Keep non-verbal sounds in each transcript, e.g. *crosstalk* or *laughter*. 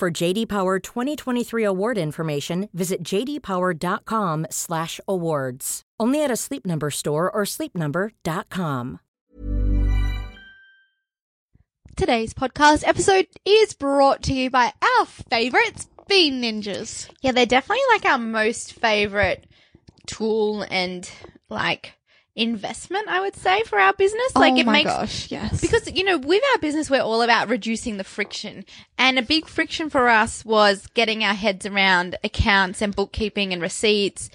For JD Power 2023 award information, visit jdpower.com/awards. Only at a Sleep Number store or sleepnumber.com. Today's podcast episode is brought to you by our favorites, Bean Ninjas. Yeah, they're definitely like our most favorite tool and like investment, I would say, for our business. Like oh it my makes gosh, yes. because you know, with our business we're all about reducing the friction. And a big friction for us was getting our heads around accounts and bookkeeping and receipts.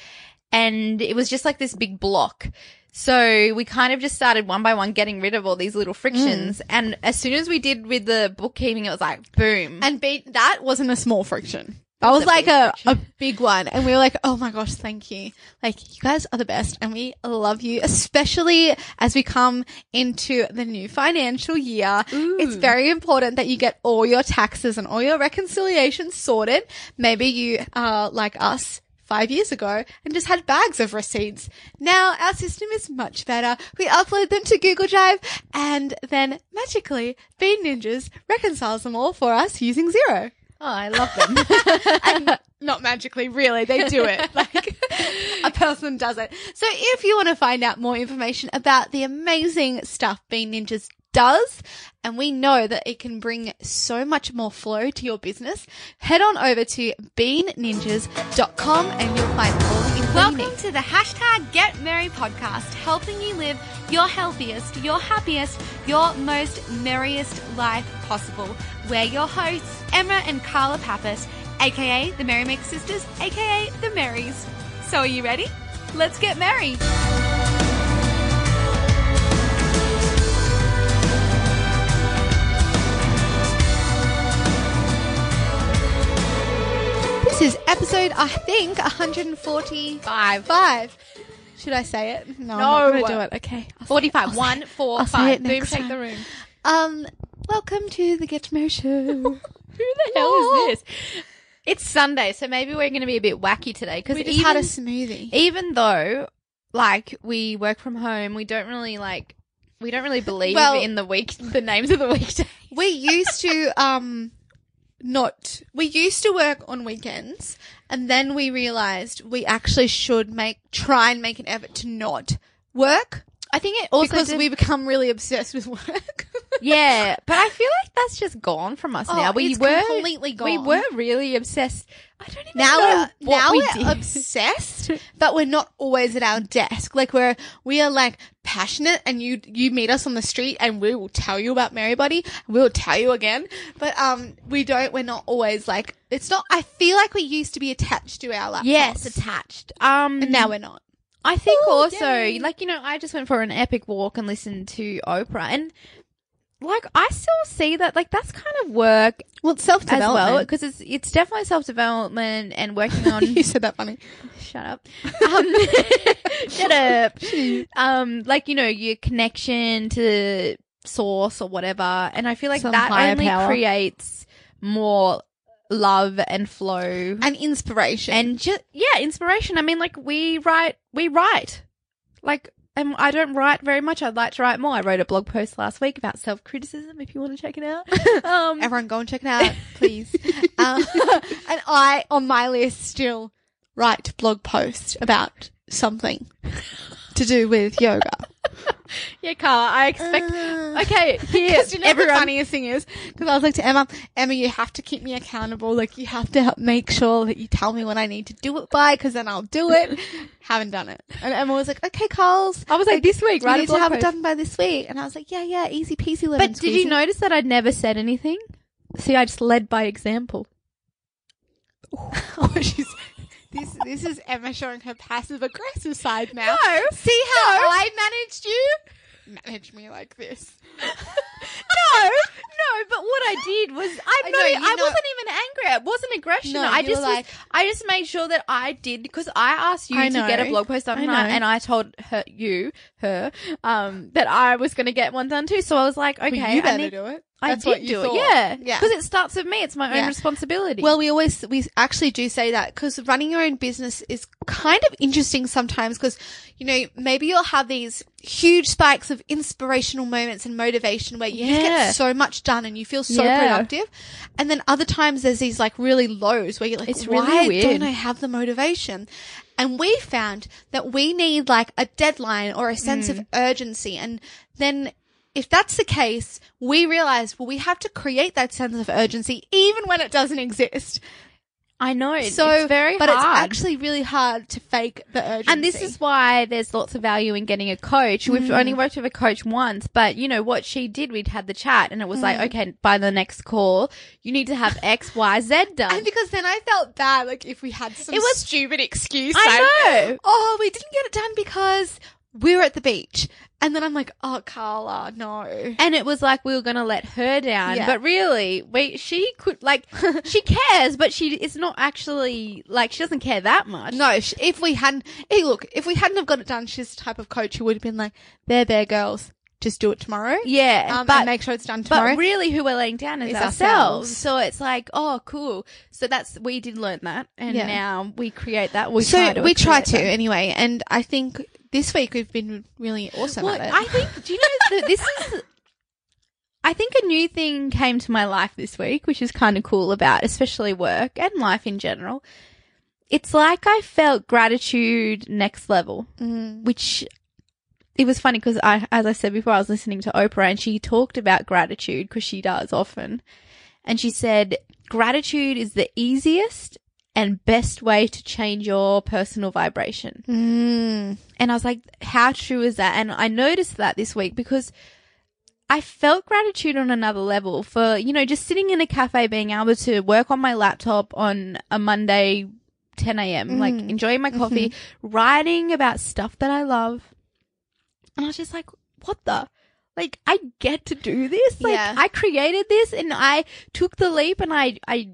And it was just like this big block. So we kind of just started one by one getting rid of all these little frictions. Mm. And as soon as we did with the bookkeeping, it was like boom. and be- that wasn't a small friction. That was like a, a big one. And we were like, oh my gosh, thank you. Like, you guys are the best and we love you, especially as we come into the new financial year. It's very important that you get all your taxes and all your reconciliations sorted. Maybe you are like us. Five years ago and just had bags of receipts. Now our system is much better. We upload them to Google Drive and then magically Bean Ninjas reconciles them all for us using Xero oh, I love them. *laughs* and not magically, really, they do it. *laughs* Like a person does it. So if you want to find out more information about the amazing stuff Bean Ninjas does, and we know that it can bring so much more flow to your business, head on over to beanninjas.com and you'll find all the info you Welcome to the hashtag Get Merry podcast, helping you live your healthiest, your happiest, your most merriest life possible. We're your hosts, Emma and Carla Pappas, aka the Merrymaker Sisters, aka the Marys. So are you ready? Let's get merry. This is episode, I think, 145. Five. Should I say it? No, I'm not going to do it. Okay. I'll say it. 45. I'll One, it. four, I'll say five. it Boom, next time. the room. Um, welcome to the Get Mo Show. *laughs* Who the hell is this? It's Sunday, so maybe we're going to be a bit wacky today because we just even, had a smoothie. even though like we work from home, we don't really like we don't really believe Well- in the week the names of the weekdays. we used to um not we used to work on weekends and then we realized we actually should make try and make an effort to not work I think it also because did- we become really obsessed with work. *laughs* yeah, but I feel like that's just gone from us Oh, now. We were completely gone. We were really obsessed. I don't even now know we're, now we we're obsessed, but we're not always at our desk. Like we're we are like passionate, and you you meet us on the street, and we will tell you about Merry Body. We will tell you again, but um, we don't. We're not always like it's not. I feel like we used to be attached to our laptops. yes, attached. Um, and now we're not. I think Ooh, also, yay. like, you know, I just went for an epic walk and listened to Oprah and like, I still see that, like, that's kind of work Well, it's self as well development. because it's, it's definitely self development and working *laughs* on, you said that funny. shut up. Um, *laughs* shut up. Um, like, you know, your connection to source or whatever. And I feel like Some that only power. creates more love and flow And inspiration. and just yeah inspiration i mean like we write we write like and i don't write very much i'd like to write more i wrote a blog post last week about self-criticism if you want to check it out *laughs* um Everyone go and check it out, please. *laughs* um, *laughs* and I, on my list, still write blog post about something to do with yoga. Yeah carl i expect Uh, okay *laughs* here you know everyone the funniest thing is, because I was like to Emma, Emma, you have to keep me accountable. Like you have to help make sure that you tell me when I need to do it by, because then I'll do it. *laughs* Haven't done it. And Emma was like, okay, Carls. i was like this week we right need to have it done by this week. And I was like, yeah, yeah, easy peasy lemon but did you notice that i'd never said anything see i just led by example *laughs* Oh, she's this. This is Emma showing her passive aggressive side now. No, see how no. I managed you. manage me like this. *laughs* no, no, but what I did was I, I know, know, I know- wasn't even angry. It wasn't aggression. No, I you just was, like- I just made sure that I did because I asked you I to get a blog post done I tonight, know. and I told her you her um that I was going to get one done too. So I was like, okay, Well, you I better need. do it. I That's did what you do thought. it, yeah, Yeah. because it starts with me. It's my own Yeah. responsibility. Well, we always we actually do say that because running your own business is kind of interesting sometimes because you know maybe you'll have these huge spikes of inspirational moments and motivation where you just Yeah. get so much done and you feel so Yeah. productive, and then other times there's these like really lows where you're like, It's why really don't. I have the motivation? And we found that we need like a deadline or a sense Mm. of urgency, and then. If that's the case, we realize, well, we have to create that sense of urgency even when it doesn't exist. I know So, it's very but hard. it's actually really hard to fake the urgency. And this is why there's lots of value in getting a coach. We've only Mm. worked with a coach once, but you know what she did? We'd had the chat and it was Mm. like, okay, by the next call, you need to have X, Y, Z *laughs* done. and because then I felt bad, like if we had some It was- stupid excuse. I like, know. Oh, we didn't get it done because we were at the beach, and then I'm like, oh, Carla, no. And it was like we were going to let her down, Yeah. but really, we she could like *laughs* she cares, but she is not actually like she doesn't care that much. No, if we hadn't, hey, look, if we hadn't have got it done, she's the type of coach who would have been like, there, there, girls, just do it tomorrow. Yeah, Um, but make sure it's done tomorrow. But really, who we're letting down is Is ourselves. ourselves. So it's like, oh, cool. So that's we did learn that, and Yeah. now we create that. We so try to we try to that. anyway, and I think this week we've been really awesome Well, at it. I think. Do you know that this is? I think a new thing came to my life this week, which is kind of cool about, especially work and life in general. It's like I felt gratitude next level, Mm. which it was funny because I, as I said before, I was listening to Oprah and she talked about gratitude because she does often. And she said, gratitude is the easiest and best way to change your personal vibration. Mm. And I was like, how true is that? And I noticed that this week because I felt gratitude on another level for, you know, just sitting in a cafe, being able to work on my laptop on a Monday, 10 a.m., like enjoying my coffee, writing about stuff that I love. And I was just like, what the? Like, I get to do this. Like, Yeah. I created this and I took the leap and I, I,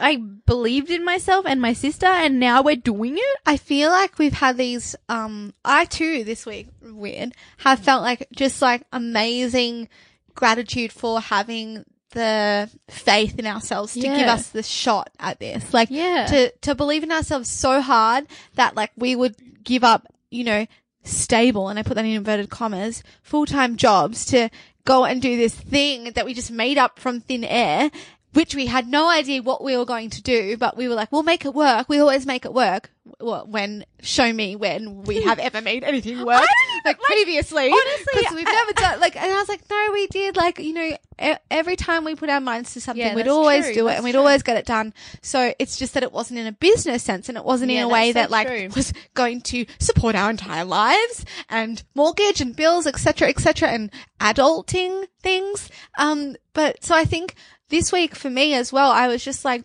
I believed in myself and my sister and now we're doing it. I feel like we've had these, um, I too this week, weird, have felt like just like amazing gratitude for having the faith in ourselves to give us the shot at this. Like, Yeah. to, to believe in ourselves so hard that like we would give up, you know, stable, and I put that in inverted commas, full-time jobs to go and do this thing that we just made up from thin air, which we had no idea what we were going to do, but we were like, we'll make it work. We always make it work. Well, when, show me when we have ever made anything *laughs* work. like, like, previously. honestly, Because we've never *laughs* done, like, and I was like, no, we did. Like, you know, e- every time we put our minds to something, Yeah, we'd always true. do it and we'd true. always get it done. So it's just that it wasn't in a business sense and it wasn't Yeah, in a way that's that like true. was going to support our entire lives and mortgage and bills, etc., etc., and adulting things. Um, but so I think this week for me as well, I was just like,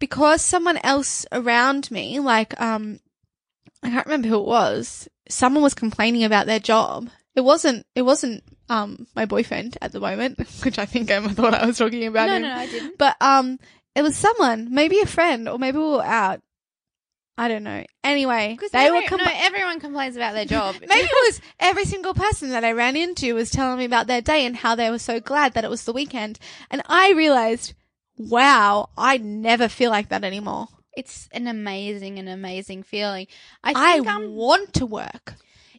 because someone else around me, like, um, I can't remember who it was. Someone was complaining about their job. It wasn't, it wasn't, um, my boyfriend at the moment, *laughs* which I think Emma thought I was talking about No, him. no, no, I didn't. But, um, it was someone, maybe a friend, or maybe we were out. I don't know. Anyway, Because they every, were compl- no, everyone complains about their job. *laughs* Maybe it *laughs* was every single person that I ran into was telling me about their day and how they were so glad that it was the weekend. And I realized, wow, I never feel like that anymore. it's an amazing and amazing feeling. I I think um, want to work.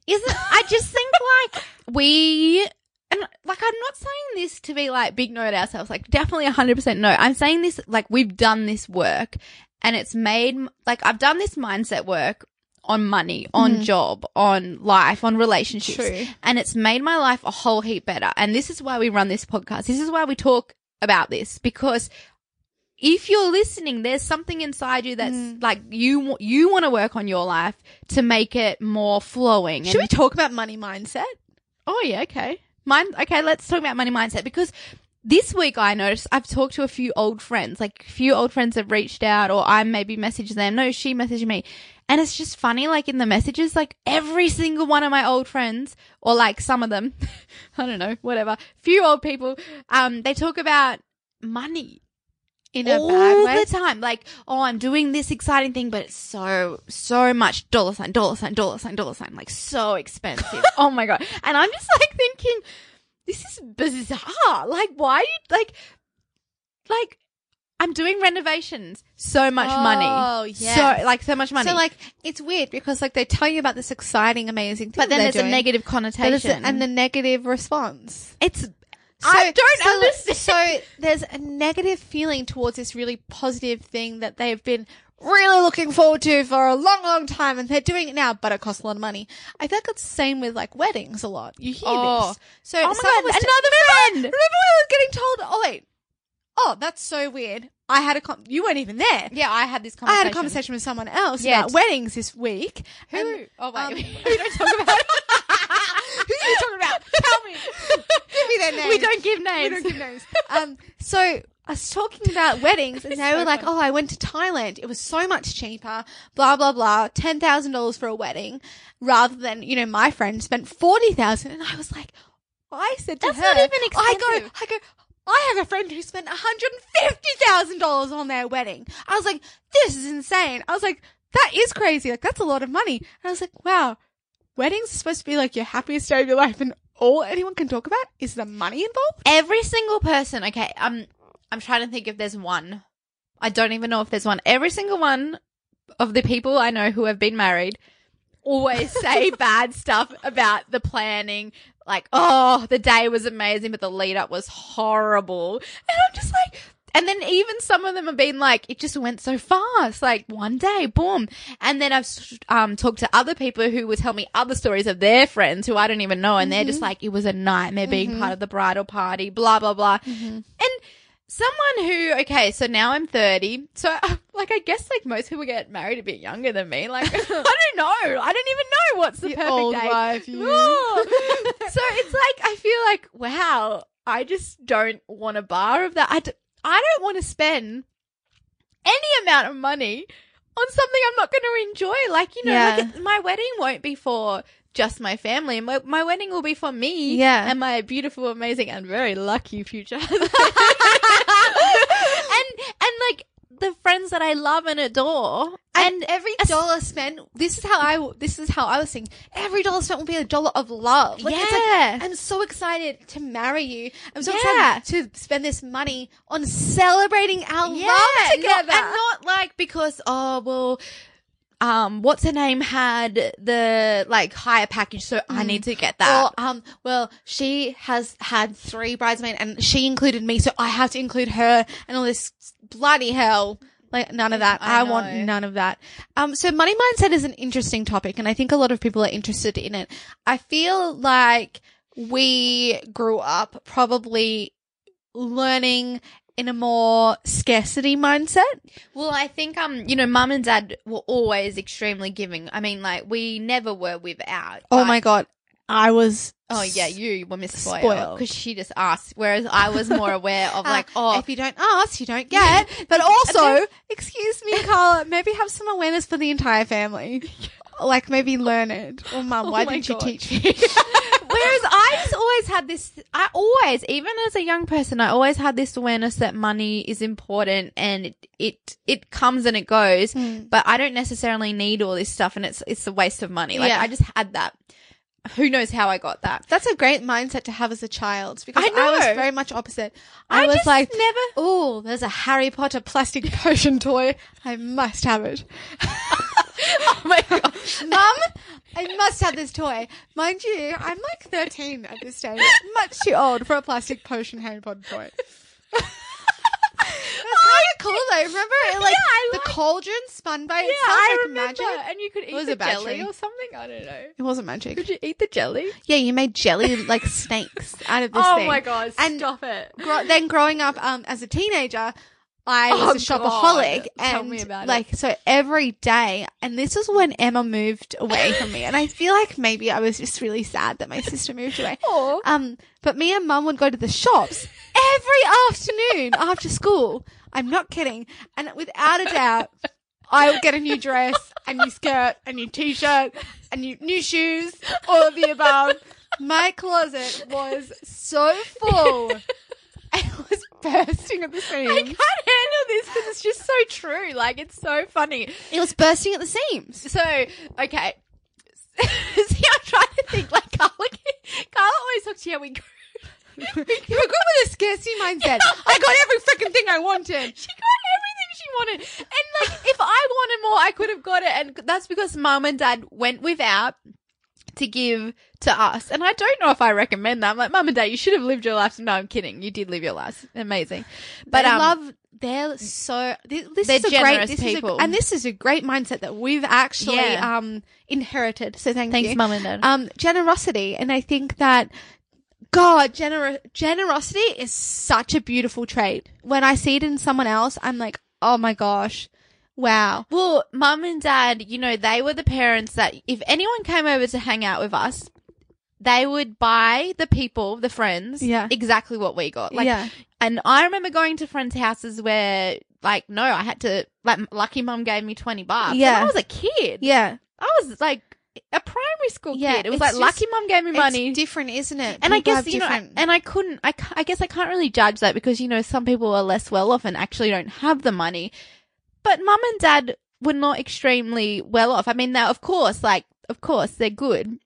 isn't I just think like we and like I'm not saying this to be like big note ourselves like definitely 100% no I'm saying this like we've done this work and it's made like I've done this mindset work on money on job on life on relationships True. and it's made my life a whole heap better and this is why we run this podcast this is why we talk about this because if you're listening, there's something inside you that's Mm. like you you want to work on your life to make it more flowing. Should we talk about money mindset? Oh yeah, okay. Mine. Okay, let's talk about money mindset because this week I noticed I've talked to a few old friends, like a few old friends have reached out or I maybe messaged them. No, she messaged me. And it's just funny, like in the messages, like every single one of my old friends, or like some of them, *laughs* I don't know, whatever, few old people, um, they talk about money In a all bad way. the time. Like, oh, I'm doing this exciting thing, but it's so, so much dollar sign, dollar sign, dollar sign, dollar sign, like so expensive. *laughs* oh my God. And I'm just like thinking, this is bizarre. Like, why are you, like, like, I'm doing renovations. So much money. Oh, yeah. So, like, so much money. So like it's weird because like they tell you about this exciting, amazing thing, but then there's a negative connotation. a- and the negative response. it's, I don't so, understand. So there's a negative feeling towards this really positive thing that they've been really looking forward to for a long, long time, and they're doing it now, but it costs a lot of money. I feel like it's the same with like weddings a lot. You hear Oh. this. So Oh my God, was another remember, friend! Remember when I was getting told? Oh wait. Oh, that's so weird. I had a con- you weren't even there. yeah, I had this I conversation. had a conversation with someone else Yeah, about weddings this week. Who? And, oh, wait. um, *laughs* we *laughs* don't talk about *laughs* Who are you talking about? Tell me. Give me their names. We don't give names. We don't give names. Um, so I was talking about weddings, and *laughs* they so were like, funny. "Oh, I went to Thailand. It was so much cheaper. Blah blah blah. Ten thousand dollars for a wedding, rather than you know my friend spent forty thousand. And I was like, I said to That's her, not even I go. I go. I have a friend who spent one hundred and fifty thousand dollars on their wedding. I was like, this is insane. I was like, that is crazy. Like that's a lot of money. And I was like, wow, weddings are supposed to be like your happiest day of your life, and all anyone can talk about is the money involved. Every single person. Okay, um, I'm trying to think if there's one. I don't even know if there's one. Every single one of the people I know who have been married always *laughs* say bad stuff about the planning. Like, oh, the day was amazing, but the lead up was horrible. And I'm just like, and then even some of them have been like, it just went so fast, like one day, boom. And then I've um, talked to other people who would tell me other stories of their friends who I don't even know, and they're just mm-hmm. like, it was a nightmare being mm-hmm. part of the bridal party, blah blah blah. Mm-hmm. And someone who, okay, so now I'm 30, so *laughs* like I guess like most people get married a bit younger than me. Like *laughs* I don't know, I don't even know what's the The perfect old age. wife, you. *laughs* Oh. so it's like I feel like wow, I just don't want a bar of that. I, d- I don't want to spend any amount of money on something I'm not going to enjoy. Like you know, Yeah. like my wedding won't be for just my family. My my wedding will be for me, Yeah. and my beautiful, amazing, and very lucky future husband. *laughs* *laughs* and and like the friends that I love and adore, And, and every dollar spent, this is how I, this is how I was thinking. Every dollar spent will be a dollar of love. Like, it's like, Yeah. I'm so excited to marry you. I'm so Yeah. excited to spend this money on celebrating our love not- together. and not like because oh well, um, what's her name had the like higher package, so I need to get that. Or, um, well, she has had three bridesmaids and she included me, so I have to include her and all this bloody hell. Like, none of that. I I, want none of that. Um, so money mindset is an interesting topic and I think a lot of people are interested in it. I feel like we grew up probably learning in a more scarcity mindset. Well, I think um, you know, mum and dad were always extremely giving. I mean, like we never were without. Oh my God. I was. Oh yeah, you were Miss Spoiled because she just asked, whereas I was more aware of *laughs* like, Uh, oh, if you don't ask, you don't get. *laughs* But also, excuse me, Carla, maybe have some awareness for the entire family. *laughs* Like maybe learn it. Or mum, why didn't you teach me? Whereas I just always had this, I always, even as a young person, I always had this awareness that money is important and it, it, it comes and it goes, Hmm. but I don't necessarily need all this stuff and it's, it's a waste of money. Like Yeah. I just had that. Who knows how I got that? That's a great mindset to have as a child because I I, was very much opposite. I, I was like, never- oh, there's a Harry Potter plastic *laughs* potion toy. I must have it. *laughs* *laughs* Oh my gosh. *laughs* Mum, I must have this toy. Mind you, I'm like 13 at this stage. Much too old for a plastic potion Harry Potter toy. *laughs* That's kind of cool though. Remember, it, like Yeah, the like- cauldron spun by Yeah, itself I like remember. magic. And you could eat was the a jelly or something. I don't know. It wasn't magic. Could you eat the jelly? Yeah, you made jelly like snakes out of this oh thing. my god! And Stop it. gro- then growing up um, as a teenager, I was Oh, a shopaholic God. and Tell me about it. like so every day and this was when Emma moved away from me and I feel like maybe I was just really sad that my sister moved away. *laughs* Aw. Um but me and mum would go to the shops every afternoon after school. I'm not kidding. And without a doubt I would get a new dress, a new skirt, a new t-shirt, a new new shoes, all of the above. My closet was so full. *laughs* Bursting at the *laughs* seams. I can't handle this because it's just so true. Like it's so funny. It was bursting at the seams. So okay. *laughs* See, I'm trying to think. Like Carla, *laughs* Carla always talks to you. how We go. You were good with a scarcity mindset. I got every freaking thing I wanted. She got everything she wanted. And like, if I wanted more, I could have got it. And that's because mom and dad went without to give to us. And I don't know if I recommend that. I'm like, mum and dad, you should have lived your life. No, I'm kidding. You did live your life. Amazing. But I um, love they're so this, this is a generous great this is a- and this is a great mindset that we've actually Yeah. um inherited. So thank you. thanks, you. mum and dad. um generosity and i think that god gener- generosity is such a beautiful trait when i see it in someone else i'm like oh my gosh wow Well, mum and dad, you know, they were the parents that if anyone came over to hang out with us, they would buy the people, the friends, Yeah. exactly what we got. Like, yeah and I remember going to friends' houses where, like, no, I had to, like, lucky mum gave me 20 bucks. And Yeah. I was a kid. yeah I was like a primary school Yeah, kid. It was like, just- lucky mum gave me money. it's different isn't it and I guess, you know, different- and I couldn't, I, I guess I can't really judge that because, you know, some people are less well off and actually don't have the money. But mum and dad were not extremely well off. I mean, they of course, like, of course, they're good.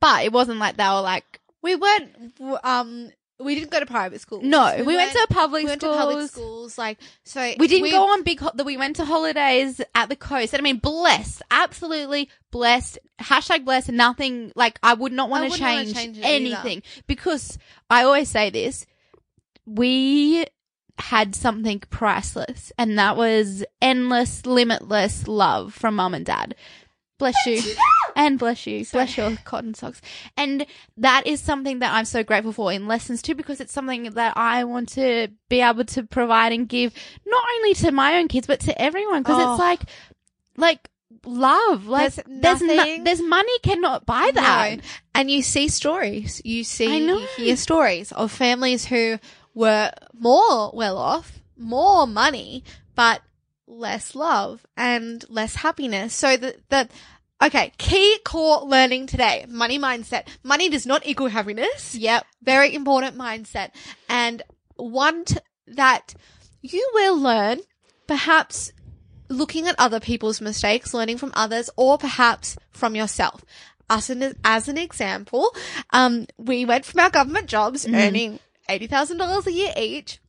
But it wasn't like they were like, we weren't um we didn't go to private schools no, we, went to public we went schools. to public schools like so We didn't go on big. Ho- we went to holidays at the coast, and I mean, blessed, absolutely blessed. Hashtag blessed. Nothing like I would not want to wouldn't wanna change, change it either. anything because I always say this: we had something priceless, and that was endless, limitless love from mum and dad. Bless you. And bless you. Bless your cotton socks. And that is something that I'm so grateful for in lessons too, because it's something that I want to be able to provide and give not only to my own kids, but to everyone. Cause Oh. it's like, like love. Like There's there's, no- there's money cannot buy that. No. And you see stories. You see, I know. you hear stories of families who were more well off, more money, but less love and less happiness. So that, that, okay, key core learning today, money mindset. Money does not equal happiness. Yep. Very important mindset. And one t- that you will learn perhaps looking at other people's mistakes, learning from others, or perhaps from yourself. Us an, as an example, um, we went from our government jobs earning $80,000 a year each,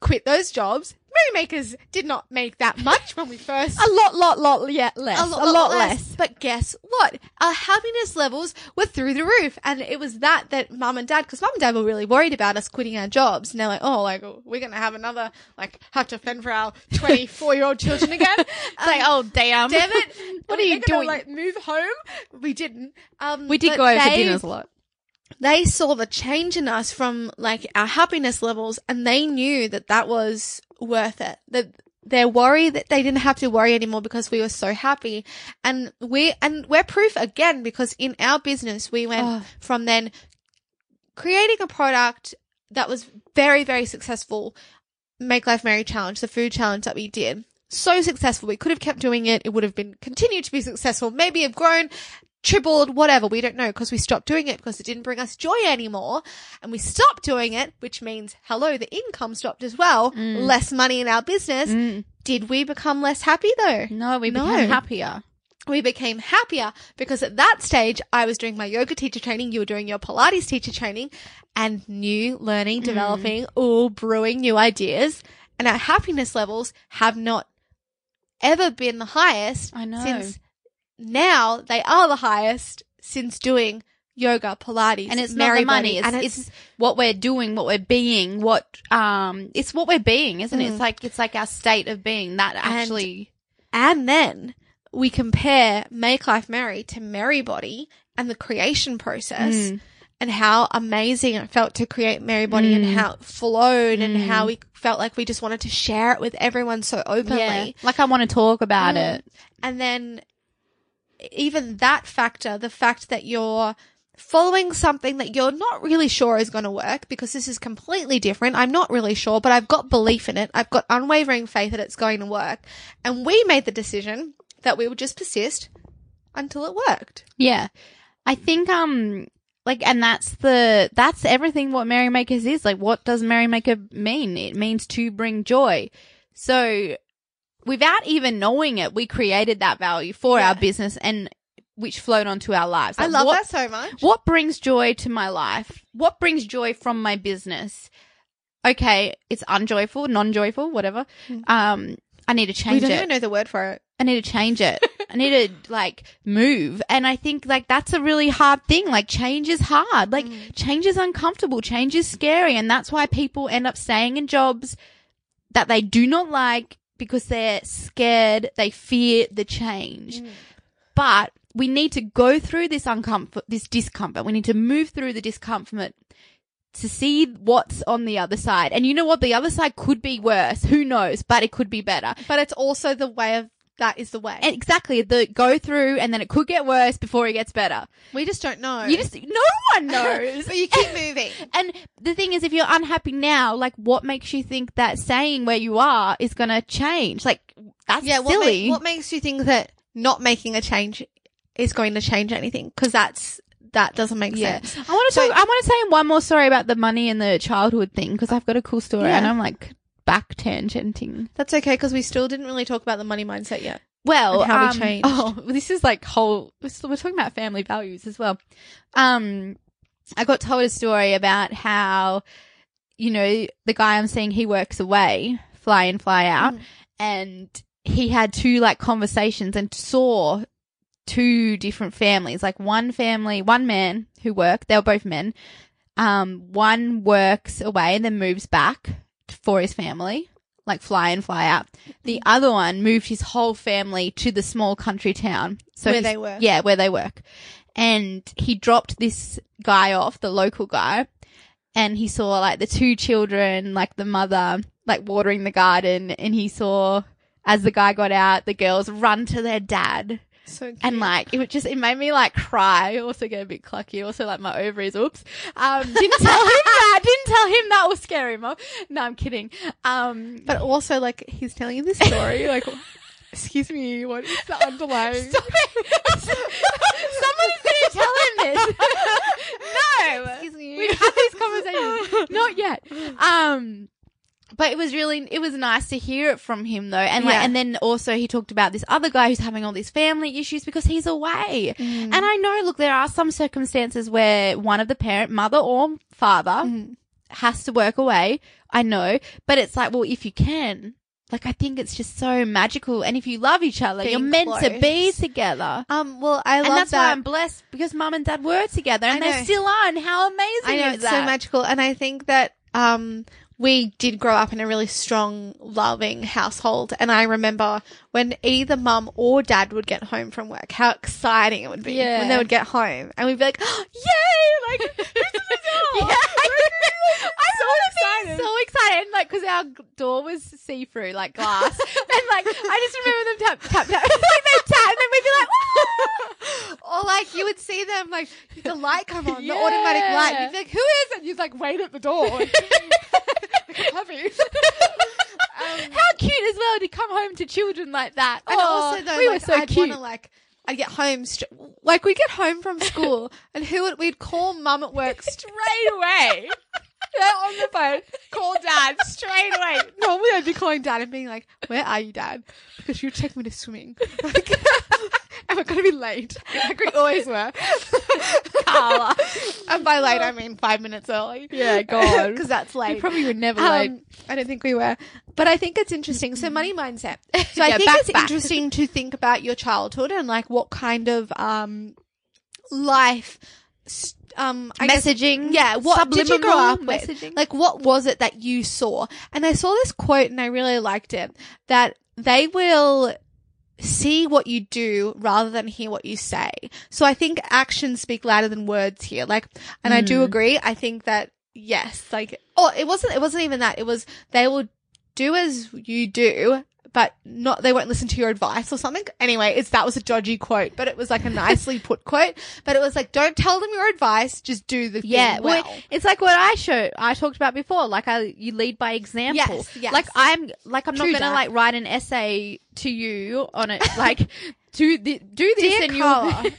quit those jobs. Merrymakers did not make that much when we first A lot, lot, lot, yeah, less. A lot, lot less. But guess what? Our happiness levels were through the roof. And it was that that mum and dad, because mum and dad were really worried about us quitting our jobs. And they're like, oh, like, we're going to have another, like, have to fend for our 24 year old children *laughs* again. It's like, oh, damn. Damn it. *laughs* What are you They're gonna, doing? Like, move home? We didn't. Um, we did go over for dinners a lot. They saw the change in us from like our happiness levels and they knew that that was worth it. That their worry that they didn't have to worry anymore because we were so happy. And we and we're proof again because in our business we went Oh. from then creating a product that was very very successful make life merry challenge the food challenge that we did so successful. We could have kept doing it. It would have been continued to be successful. Maybe have grown tripled, whatever. We don't know because we stopped doing it because it didn't bring us joy anymore. And we stopped doing it, which means, hello, the income stopped as well. Less money in our business. Mm. Did we become less happy though? No, we No. became happier. We became happier because at that stage, I was doing my yoga teacher training. You were doing your Pilates teacher training and new learning, Mm. developing, all brewing new ideas. And our happiness levels have not ever been the highest I know. since now they are the highest since doing yoga, Pilates, and it's not the money. It's, and it's, what we're doing, what we're being, what um, it's what we're being, isn't it? Mm. It's like it's like our state of being that actually. and then we compare Make Life Merry to Merry Body and the creation process. Mm. and how amazing it felt to create Merry Body and how it flowed and how we felt like we just wanted to share it with everyone so openly. Yeah. Like I want to talk about Mm. it. And then even that factor, the fact that you're following something that you're not really sure is going to work because this is completely different. I'm not really sure, but I've got belief in it. I've got unwavering faith that it's going to work. And we made the decision that we would just persist until it worked. Yeah. I think um like and that's the that's everything what merrymakers is. Like what does merrymaker mean? It means to bring joy. So without even knowing it, we created that value for Yeah. our business and which flowed onto our lives. I love what, that so much. What brings joy to my life? What brings joy from my business? Okay, it's unjoyful, non-joyful, whatever. Um I need to Hmm. We don't it. even know the word for it. I need to change it. *laughs* I need to like move. And I think like that's a really hard thing. Like change is hard. Like change is uncomfortable. Change is scary. And that's why people end up staying in jobs that they do not like because they're scared. They fear the change. But we need to go through this uncomfort, this discomfort. We need to move through the discomfort to see what's on the other side. And you know what? The other side could be worse. Who knows? But it could be better. But it's also the way of that is the way. And exactly. The go through and then it could get worse before it gets better. we just don't know. You just, no one *laughs* knows. but you keep moving. *laughs* and the thing is, if you're unhappy now, like what makes you think that staying where you are is going to change? Like that's Yeah, what, silly. ma- what makes you think that not making a change is going to change anything? Because that's that doesn't make yeah. sense. I want to So- talk, I want to say one more story about the money and the childhood thing because I've got a cool story Yeah. and I'm like back tangenting. That's okay because we still didn't really talk about the money mindset yet. Well, how we um, changed. Oh, *laughs* this is like whole. We're still- we're talking about family values as well. Um, I got told a story about how, you know, the guy I'm seeing, he works away, fly in, fly out, Mm. and he had two like conversations and saw two different families. Like one family, one man who worked. They were both men. Um, one works away and then moves back for his family, like fly in, fly out. The other one moved his whole family to the small country town. So Where they work. Yeah, where they work. And he dropped this guy off, the local guy, and he saw like the two children, like the mother, like watering the garden, and he saw as the guy got out, the girls run to their dad. So cute. And like it would just it made me like cry. Also get a bit clucky. Also like my ovaries. Oops. Um, *laughs* didn't tell him that. Didn't tell him that scare him off. No, I'm kidding. Um, but also like he's telling you this *laughs* story. like, excuse me, what is the underlying? *laughs* Stop it. Someone's going to tell him this. no. Excuse me. We've had these conversations. Not yet. Um, but it was really, it was nice to hear it from him though. And like, Yeah. and then also he talked about this other guy who's having all these family issues because he's away. Mm. And I know, look, there are some circumstances where one of the parent, mother or father, Mm. has to work away. I know, but it's like, well, if you can, like, I think it's just so magical. And if you love each other, you're Being meant to be together. Um. Well, I love and that's that. why I'm blessed because mum and dad were together and they still are. And how amazing I know is it's that? so magical, and I think that um we did grow up in a really strong, loving household. And I remember when either mum or dad would get home from work, how exciting it would be Yeah. when they would get home, and we'd be like, oh, "Yay!" Like, who's in the door? Yeah. *laughs* I'm so excited. so excited, like because our door was see through, like glass, *laughs* and like I just remember them tap tap tap, *laughs* like they tap, and then we'd be like, ah! or like you would see them like the light come on, the automatic light. You'd be like, "Who is it?" You'd like wait at the door. Like *laughs* a puppy. *laughs* Um, how cute as well to come home to children like that. And oh, also though, we like, were so I'd cute. wanna like I'd get home str- like we'd get home from *laughs* school and who would we'd call mum at work straight away. Yeah, on the phone, call dad straight away. Normally I'd be calling dad and being like, "Where are you, dad?" Because you'd take me to swimming. Like, and we're gonna be late, *laughs* like we always were. Carla. and by late I mean five minutes early. Yeah, God. because that's late. We probably were never Um, late. I don't think we were. But I think it's interesting. So money mindset. So I Yeah, think back, it's back. interesting to think about your childhood and like what kind of um life um I guess- Messaging, yeah, what did you grow up subliminal with? Like what was it that you saw? And I saw this quote and I really liked it that they will see what you do rather than hear what you say. So I think actions speak louder than words here. Like, and I do mm. agree. I think that yes, like, oh, it wasn't, it wasn't even that. It was, they will do as you do, but not, they won't listen to your advice or something. Anyway, it's, that was a dodgy quote, but it was like a nicely put *laughs* quote, but it was like, don't tell them your advice, just do the Yeah, thing well, well. it's like what I show I talked about before. Like I, you lead by example. Yes, yes. Like I'm, like I'm True not gonna that. like write an essay to you on it. *laughs* Like do the, do this Dear and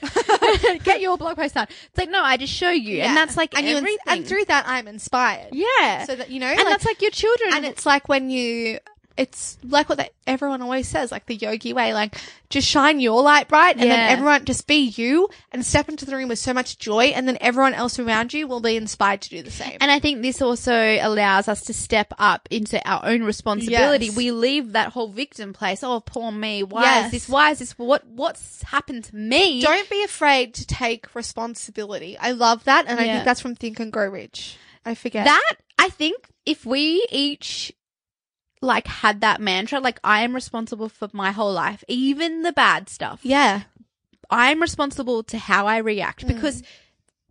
you *laughs* get your blog post done. It's like no, I just show you, and that's like and you, everything. and through that, I'm inspired. yeah, So that, you know, and like- that's like your children. and it's like when you it's like what they, everyone always says like the yogi way like just shine your light bright and Yeah. then everyone just be you and step into the room with so much joy and then everyone else around you will be inspired to do the same And I think this also allows us to step up into our own responsibility. Yes. We leave that whole victim place. Oh, poor me. Why Yes. is this? Why is this? What What's happened to me? don't be afraid to take responsibility i love that and i think that's from think and grow rich i forget that I think if we each like had that mantra, like I am responsible for my whole life, even the bad stuff. yeah I'm responsible to how I react Mm. because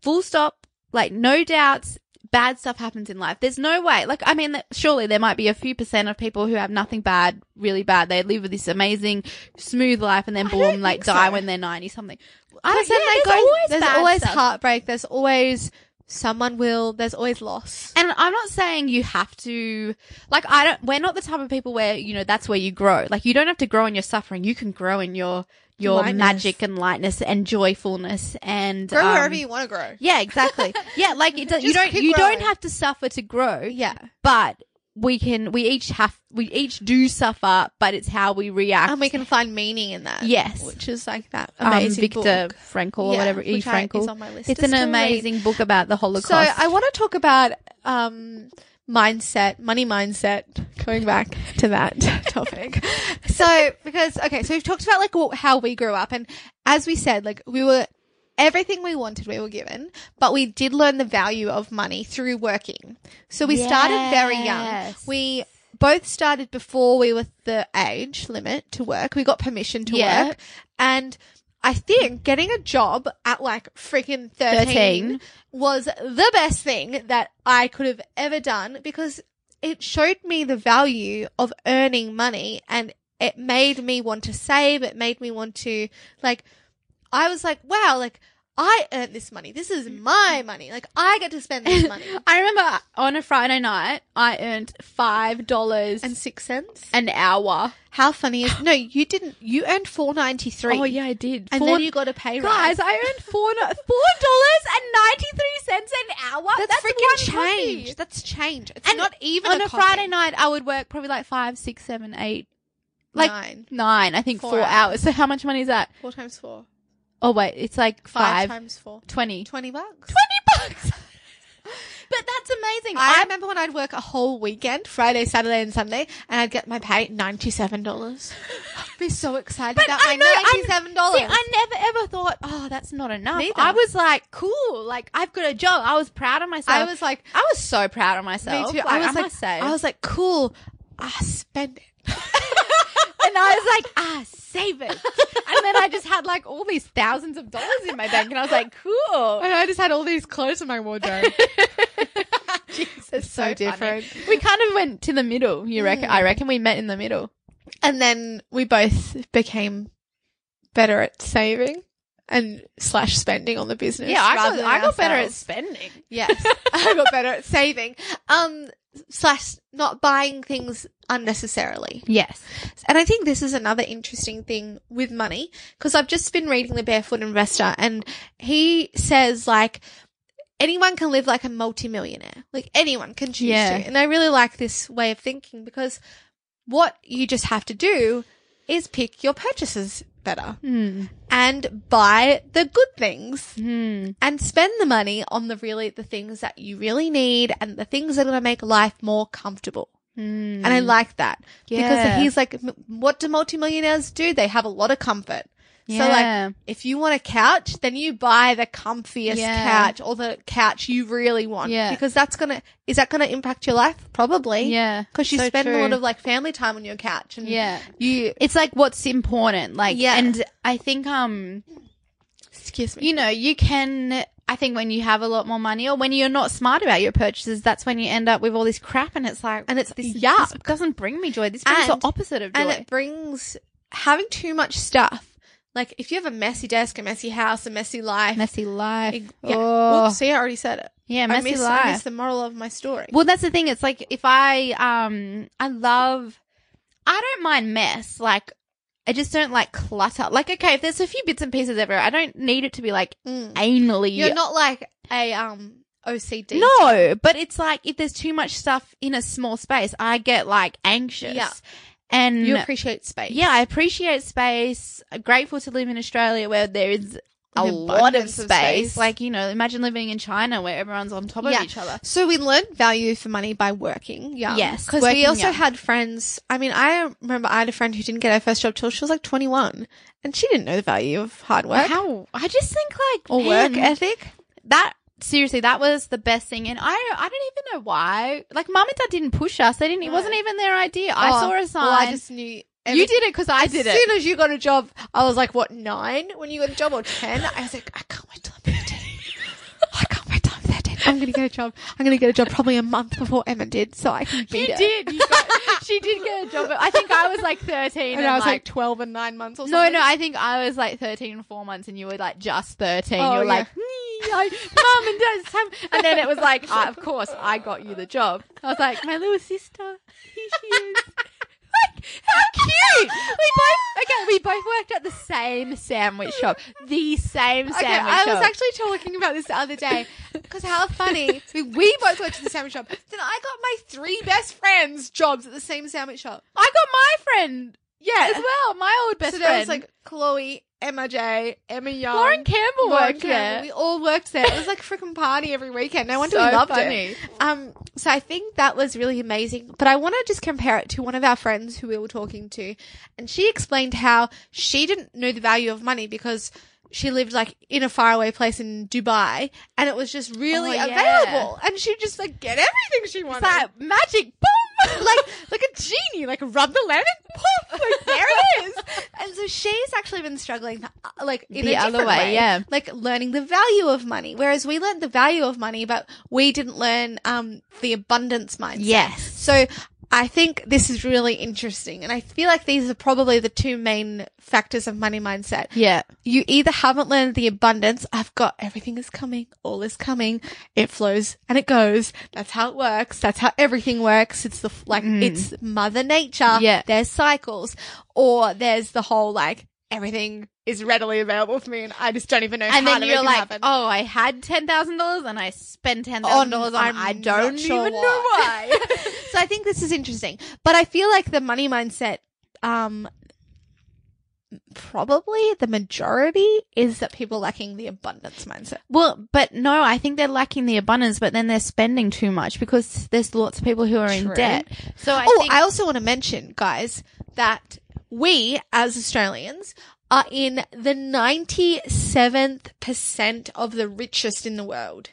full stop, like no doubts, bad stuff happens in life. There's no way. Like, I mean, surely there might be a few percent of people who have nothing bad, really bad. They live with this amazing, smooth life and then boom, like think die so. when they're 90 something. I said yeah, they there's go, always there's always stuff. heartbreak there's always someone will there's always loss And I'm not saying you have to, like, I don't, we're not the type of people where, you know, that's where you grow. Like, you don't have to grow in your suffering. You can grow in your, your Lightness. magic and lightness and joyfulness and, grow um, wherever you want to grow Yeah, exactly. yeah, like it does, *laughs* you don't you growing. don't have to suffer to grow. yeah But we can, we each have, we each do suffer, but it's how we react. and we can find meaning in that. Yes. which is like that um, amazing Viktor book. Frankl or Yeah, whatever, E. Frankl. is on my list it's an still read. amazing book about the Holocaust. So I want to talk about um, mindset, money mindset. Going back to that *laughs* topic. *laughs* So because okay, so we've talked about like how we grew up, and as we said, like we were everything we wanted we were given, but we did learn the value of money through working. So we started very young. We both started before we were the age limit to work. We got permission to Yeah. work. And I think getting a job at like freaking 13, 13. was the best thing that I could have ever done because it showed me the value of earning money and it made me want to save. It made me want to like, I was like, wow, like I earned this money. This is mm-hmm. my money. Like I get to spend this money. *laughs* I remember on a Friday night, I earned five dollars and six cents. an hour. How funny is no? You didn't. You earned four ninety three. Oh yeah, I did. and Four- then you got a pay rise. guys, I earned *laughs* four four dollars and ninety three cents an hour. that's, one freaking coffee. change. That's change. It's And not even on a, a. Friday night, I would work probably like five, six, seven, eight, like Nine. nine. I think Four four, hours. hours. So how much money is that? Four times four. Oh wait, it's like Five, five, times four. twenty. Twenty bucks. Twenty bucks. *laughs* but that's amazing. I I remember when I'd work a whole weekend, Friday, Saturday, and Sunday, and I'd get my pay ninety seven dollars. *laughs* I'd be so excited But about I my know, ninety seven dollars. See, I never ever thought, oh, that's not enough. Neither. I was like, cool, like I've got a job. I was proud of myself. I was like, I was so proud of myself. me too. Like, I was like, must say. I was like, cool. I spend it. *laughs* and I was like, ah, save it. and then I just had like all these thousands of dollars in my bank, and I was like, cool. And I just had all these clothes in my wardrobe. *laughs* it's so different. We kind of went to the middle. You reckon? I reckon we met in the middle. And then we both became better at saving and slash spending on the business. Yeah, I got, I got better at spending. Yes, *laughs* I got better at saving. Um, slash not buying things unnecessarily. Yes. And I think this is another interesting thing with money because I've just been reading The Barefoot Investor and he says like anyone can live like a multimillionaire. Like anyone can choose Yeah. to. And I really like this way of thinking because what you just have to do is pick your purchases better Hmm. and buy the good things Hmm. and spend the money on the really the things that you really need and the things that are going to make life more comfortable. Hmm. And I like that Yeah. because he's like, what do multimillionaires do? They have a lot of comfort. So like, if you want a couch, then you buy the comfiest Yeah. couch or the couch you really want. Yeah. Because that's gonna, is that gonna impact your life? Probably. Yeah. Because you So spend a lot of like family time on your couch and Yeah. you, It's like what's important. Like, Yeah. and I think, um, excuse me. you know, you can, I think when you have a lot more money or when you're not smart about your purchases, that's when you end up with all this crap and it's like, And it's this, yuck. this doesn't bring me joy. This brings And- the opposite of joy. and it brings having too much stuff. Like if you have a messy desk, a messy house, a messy life. messy life. it- yeah. Oh. See, I already said it. yeah, I messy life. I missed the moral of my story. Well, that's the thing. It's like if I um I love I don't mind mess. Like I just don't like clutter. Like okay, if there's a few bits and pieces everywhere, I don't need it to be like Mm. anally. You're not like a um OCD. no, but it's like if there's too much stuff in a small space, I get like anxious. Yeah. And you appreciate space. yeah, I appreciate space. I'm grateful to live in Australia where there is a lot of space. of space. Like, you know, imagine living in China where everyone's on top Yeah. of each other. So we learned value for money by working. Yeah. Yes, Because we also young. had friends. I mean, I remember I had a friend who didn't get her first job till she was like 21 and she didn't know the value of hard work How I just think like or work ethic. that seriously that was the best thing and i i don't even know why like mom and dad didn't push us they didn't it wasn't even their idea i Oh, saw a sign Well, I just knew. you did it because i did it. as soon as you got a job, I was like, what, nine when you got a job or 10? I was like, I can't wait till I'm 13. I can't wait till I'm going to get a job. I'm going to get a job probably a month before Emma did so I can beat you her. did you got, she did get a job i think i was like 13 And I was like 12 and nine months or no, something. no, I think I was like 13 and four months and you were like just 13. Oh, you were yeah. like, "Nee, I, mom and dad's time. And then it was like, of course, I got you the job. I was like, my little sister, here she is. Like, how cute. We both, okay, we both worked at the same sandwich shop. The same Okay, sandwich I shop. was actually talking about this the other day because how funny we, we both worked at the sandwich shop. Then I got my three best friends jobs at the same sandwich shop. I got my friend Yeah, as well, my old best so friend. there was like Chloe, Emma J, Emma Young, Lauren Campbell Lauren worked Campbell. there. We all worked there. It was like a freaking party every weekend. No wonder So we loved funny. it. Um, so I think that was really amazing. But I want to just compare it to one of our friends who we were talking to, and she explained how she didn't know the value of money because she lived like in a faraway place in Dubai, and it was just really Oh, yeah. available, and she'd just like get everything she wanted. It's like magic, boom! *laughs* like like a genie, like rub the lemon, poof, like there it is. And so she's actually been struggling, uh, like in The a other different way, yeah. like learning the value of money. Whereas we learned the value of money, but we didn't learn um the abundance mindset. Yes. So I think this is really interesting, and I feel like these are probably the two main factors of money mindset. Yeah. You either haven't learned the abundance, I've got everything is coming, all is coming, it flows and it goes. That's how it works. That's how everything works. It's the, like, it's mother nature. Mm. Yeah. There's cycles. Or there's the whole, like, everything is readily available for me and I just don't even know and how then to you're make it like, happen. oh, I had ten thousand dollars and I spent ten thousand dollars on. I'm I don't not sure even know why. why. *laughs* so I think this is interesting. But I feel like the money mindset, um, probably the majority is that people lacking the abundance mindset. well, but no, I think they're lacking the abundance, but then they're spending too much because there's lots of people who are in debt. So I oh, think I also want to mention, guys, that we as Australians are in the 97th percent of the richest in the world.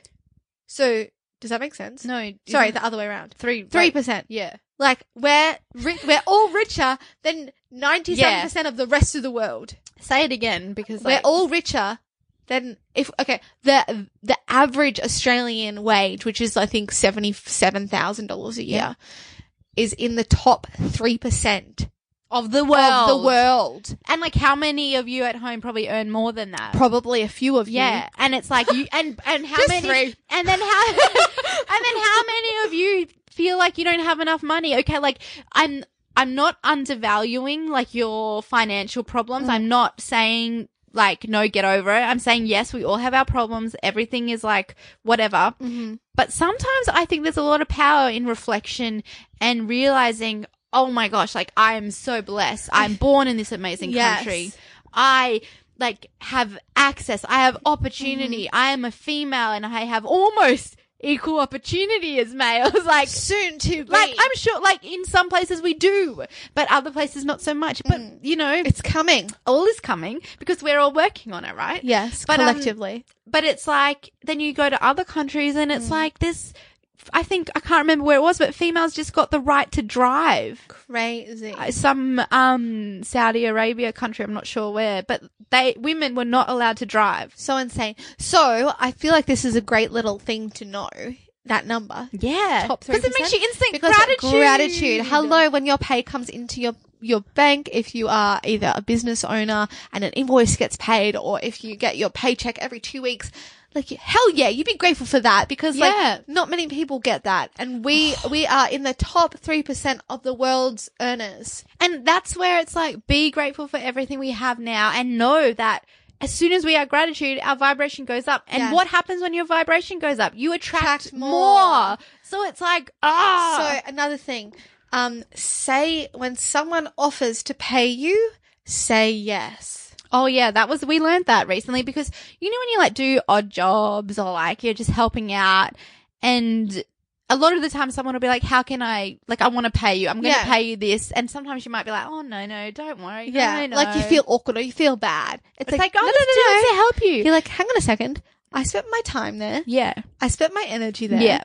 So, does that make sense? no, Sorry, the other way around. three, Three percent. yeah, Like we're ri- we're all richer than 97 percent of the rest of the world. say it again because we're like, all richer than if okay the the average Australian wage, which is I think seventy seven thousand dollars a year, is in the top three percent of the of world, the world. and like how many of you at home probably earn more than that? Probably a few of you. Yeah, and it's like you and and how Just many three. and then how *laughs* and then how many of you feel like you don't have enough money? Okay, like I'm I'm not undervaluing like your financial problems. Mm. I'm not saying like no get over it. I'm saying yes, we all have our problems. Everything is like whatever. Mm-hmm. But sometimes I think there's a lot of power in reflection and realizing, oh my gosh, like I am so blessed. I'm born in this amazing Yes. country. I like have access. I have opportunity. Mm-hmm. I am a female and I have almost equal opportunity as males. *laughs* Like, Soon to be. like I'm sure, like in some places we do, but other places not so much. But you know, it's coming. all is coming because we're all working on it, right? Yes, But, um, collectively. but it's like then you go to other countries and it's like this. I think I can't remember where it was, but females just got the right to drive. Crazy. Uh, Some um Saudi Arabia country, I'm not sure where, but they women were not allowed to drive. so insane. So I feel like this is a great little thing to know. That number. Yeah, Top three because it makes you instant Because gratitude. gratitude. Hello, when your pay comes into your your bank, if you are either a business owner and an invoice gets paid, or if you get your paycheck every two weeks, like hell yeah, you'd be grateful for that because Yeah. like not many people get that, and we we are in the top three percent of the world's earners. And that's where it's like, be grateful for everything we have now and know that as soon as we are gratitude, our vibration goes up. And Yeah. what happens when your vibration goes up? You attract, Attract more. more. So it's like, ah. So another thing, um, say when someone offers to pay you, say yes. Oh yeah, that was, we learned that recently because you know when you like do odd jobs or like you're just helping out and a lot of the time someone will be like, how can I, like, I want to pay you. I'm going to Yeah. pay you this. And sometimes you might be like, oh no, no, don't worry. Yeah, no, no. like you feel awkward or you feel bad. it's like, oh, no, no, no, to help you. You're like, hang on a second. I spent my time there. yeah. I spent my energy there. Yeah.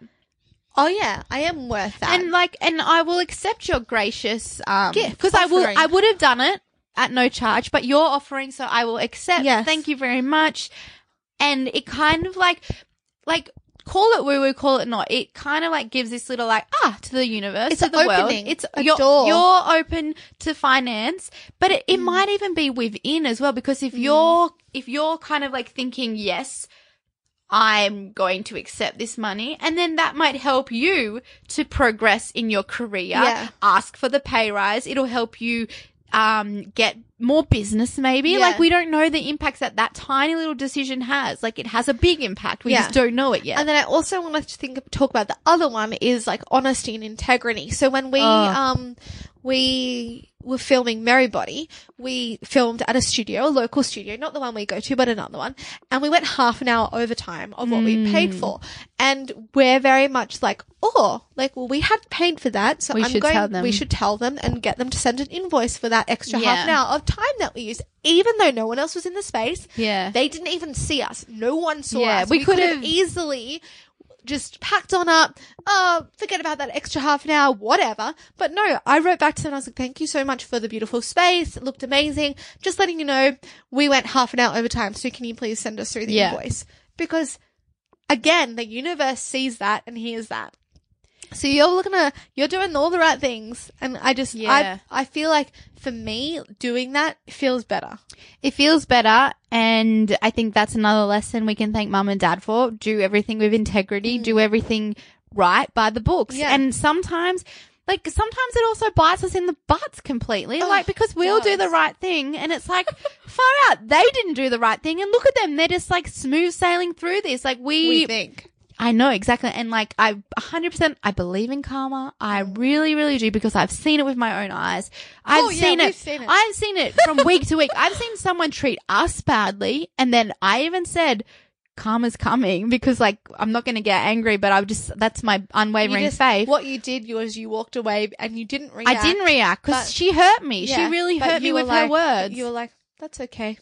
Oh yeah, I am worth that. and like and i will accept your gracious um Gift because i will offering. i would have done it at no charge but you're offering so i will accept Yes. thank you very much and it kind of like like call it woo woo call it not it kind of like gives this little like ah to the universe It's to the world opening it's a you're, door. you're open to finance but it, Mm. might even be within as well because if you're if you're kind of like thinking yes I'm going to accept this money. And then that might help you to progress in your career. Yeah. Ask for the pay rise. It'll help you um, get more business maybe. Yeah. Like we don't know the impacts that that tiny little decision has. Like it has a big impact. We Yeah. just don't know it yet. And then I also want to think talk about the other one is like honesty and integrity. So when we Oh. um we were filming Merry Body, we filmed at a studio, a local studio, not the one we go to, but another one, and we went half an hour overtime of what we paid Mm. for. And we're very much like, oh, like well we had paid for that, so We I'm should going tell them. we should tell them and get them to send an invoice for that extra Yeah. half an hour of time that we used, even though no one else was in the space. yeah. They didn't even see us. No one saw Yeah, us. we We, could have easily just packed on up. Oh, forget about that extra half an hour, whatever. But no, I wrote back to them. I was like, thank you so much for the beautiful space. It looked amazing. Just letting you know, we went half an hour overtime. So can you please send us through the Yeah. invoice? Because again, the universe sees that and hears that. So you're looking at, you're doing all the right things. And I just, Yeah. I, I feel like for me, doing that feels better. It feels better, and I think that's another lesson we can thank mum and dad for. Do everything with integrity, do everything right by the books. Mm. Yeah. And sometimes, like, sometimes it also bites us in the butts completely, Oh, like, because we'll do the does. right thing, and it's like, *laughs* far out, they didn't do the right thing, and look at them, they're just like smooth sailing through this. Like, we, We think. I know exactly. And like, I 100%, I believe in karma. I really, really do because I've seen it with my own eyes. I've Oh, yeah, seen, we've it, seen it. I've seen it from week to week. I've seen someone treat us badly. And then I even said, karma's coming because like, I'm not going to get angry, but I would just, that's my unwavering just- faith. What you did was you walked away and you didn't react. I didn't react because she hurt me. Yeah, she really hurt me with her words. You were like, "That's okay,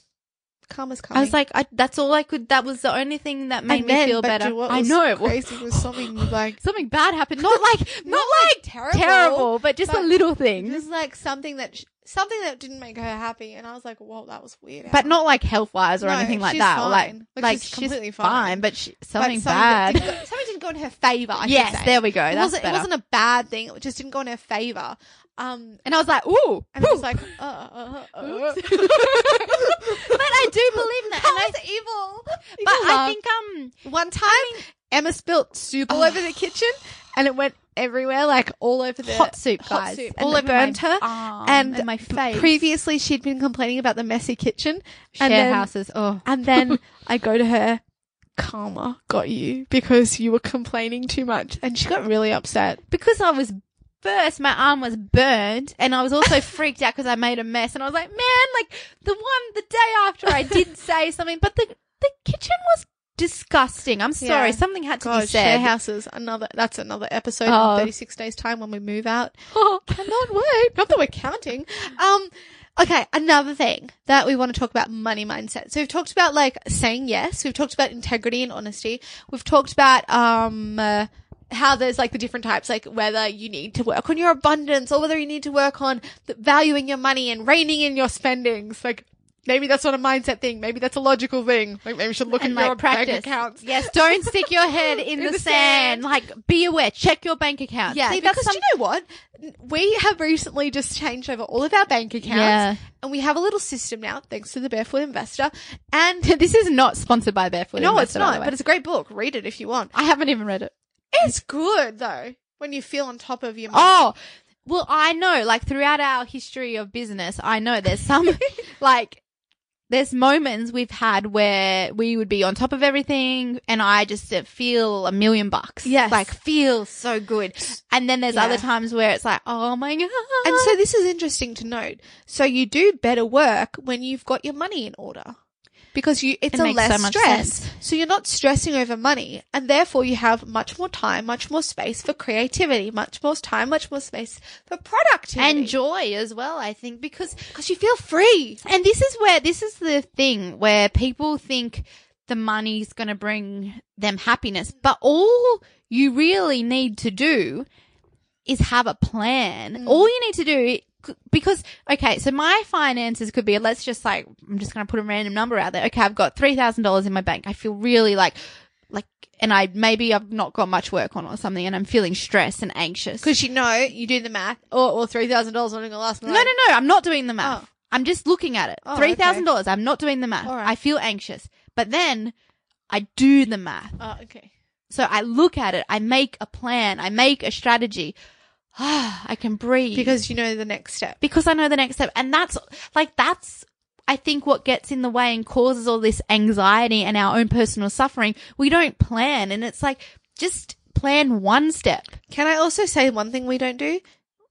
karma's coming." I was like, I, that's all I could, that was the only thing that made And me then- feel better. I know it was *laughs* crazy was something like *laughs* something bad happened. Not like, *laughs* not, Not like, like terrible, terrible, but just a but little it thing. was like something that sh- something that didn't make her happy, and I was like, "Whoa, that was weird." But not like health wise or No, anything like she's that. Or like, which like is she's completely fine. fine. but she, But something something bad. didn't go- something didn't go in her favor. I Yes, there we go. It That's wasn't. It wasn't a bad thing. It just didn't go in her favor. Um, and I was like, ooh, and I was like, uh, uh, uh, uh. *laughs* but I do believe that. And I, evil. but I think um, One time, Emma spilt soup all over the kitchen, and it went everywhere, like all over the hot soup, hot guys, soup, all it over burned her arm and, and my face. Previously, she'd been complaining about the messy kitchen, Share and then, houses. Oh, and then *laughs* I go to her. Karma got you because you were complaining too much, and she got really upset. because I was first, my arm was burned, and I was also *laughs* freaked out because I made a mess, and I was like, man, like the one the day after I did *laughs* say something, but the the kitchen was disgusting. I'm sorry. Yeah. Something had to God, be share said. houses. Another. That's another episode Oh. in 36 days time when we move out. *gasps* Cannot wait. Not that we're counting. Um. Okay, another thing that we want to talk about money mindset. So we've talked about like saying yes. We've talked about integrity and honesty. We've talked about um uh, how there's like the different types, like whether you need to work on your abundance or whether you need to work on the, valuing your money and reining in your spendings. Like maybe that's not a mindset thing. Maybe that's a logical thing. Like maybe you should look and at your like practice. bank accounts. Yes, don't stick your head in, *laughs* In the, the sand. sand. Like, be aware. Check your bank account. Yeah, See, because some- you know what? We have recently just changed over all of our bank accounts, Yeah. and we have a little system now, thanks to the Barefoot Investor. And *laughs* this is not sponsored by Barefoot. Investor. No, Investor, it's not, but it's a great book. Read it if you want. I haven't even read it. It's good though when you feel on top of your money. Oh, well, I know, like throughout our history of business, I know there's some, *laughs* like, there's moments we've had where we would be on top of everything and I just uh, feel a million bucks. Yes. Like, feel so good. And then there's Yeah. other times where it's like, oh my God. And so this is interesting to note. So you do better work when you've got your money in order. Because you, it's It a less so stress. sense. So you're not stressing over money and therefore you have much more time, much more space for creativity, much more time, much more space for productivity. and joy as well, I think, because because you feel free. And this is where this is the thing where people think the money's going to bring them happiness, but all you really need to do is have a plan. Mm. All you need to do because okay, so my finances could be let's just like I'm just going to put a random number out there. Okay, I've got $3,000 in my bank. I feel really like like and I maybe I've not got much work on or something and I'm feeling stressed and anxious. Because you know, you do the math, or, or $3,000 not going to last me. No, no, no. I'm not doing the math. Oh. I'm just looking at it. Oh, Three thousand dollars. I'm not doing the math. Right. I feel anxious, but then I do the math. Oh, okay. So I look at it. I make a plan. I make a strategy. Ah, *sighs* I can breathe Because you know the next step. because I know the next step, and that's like that's. I think what gets in the way and causes all this anxiety and our own personal suffering. We don't plan, and it's like just plan one step. Can I also say one thing we don't do?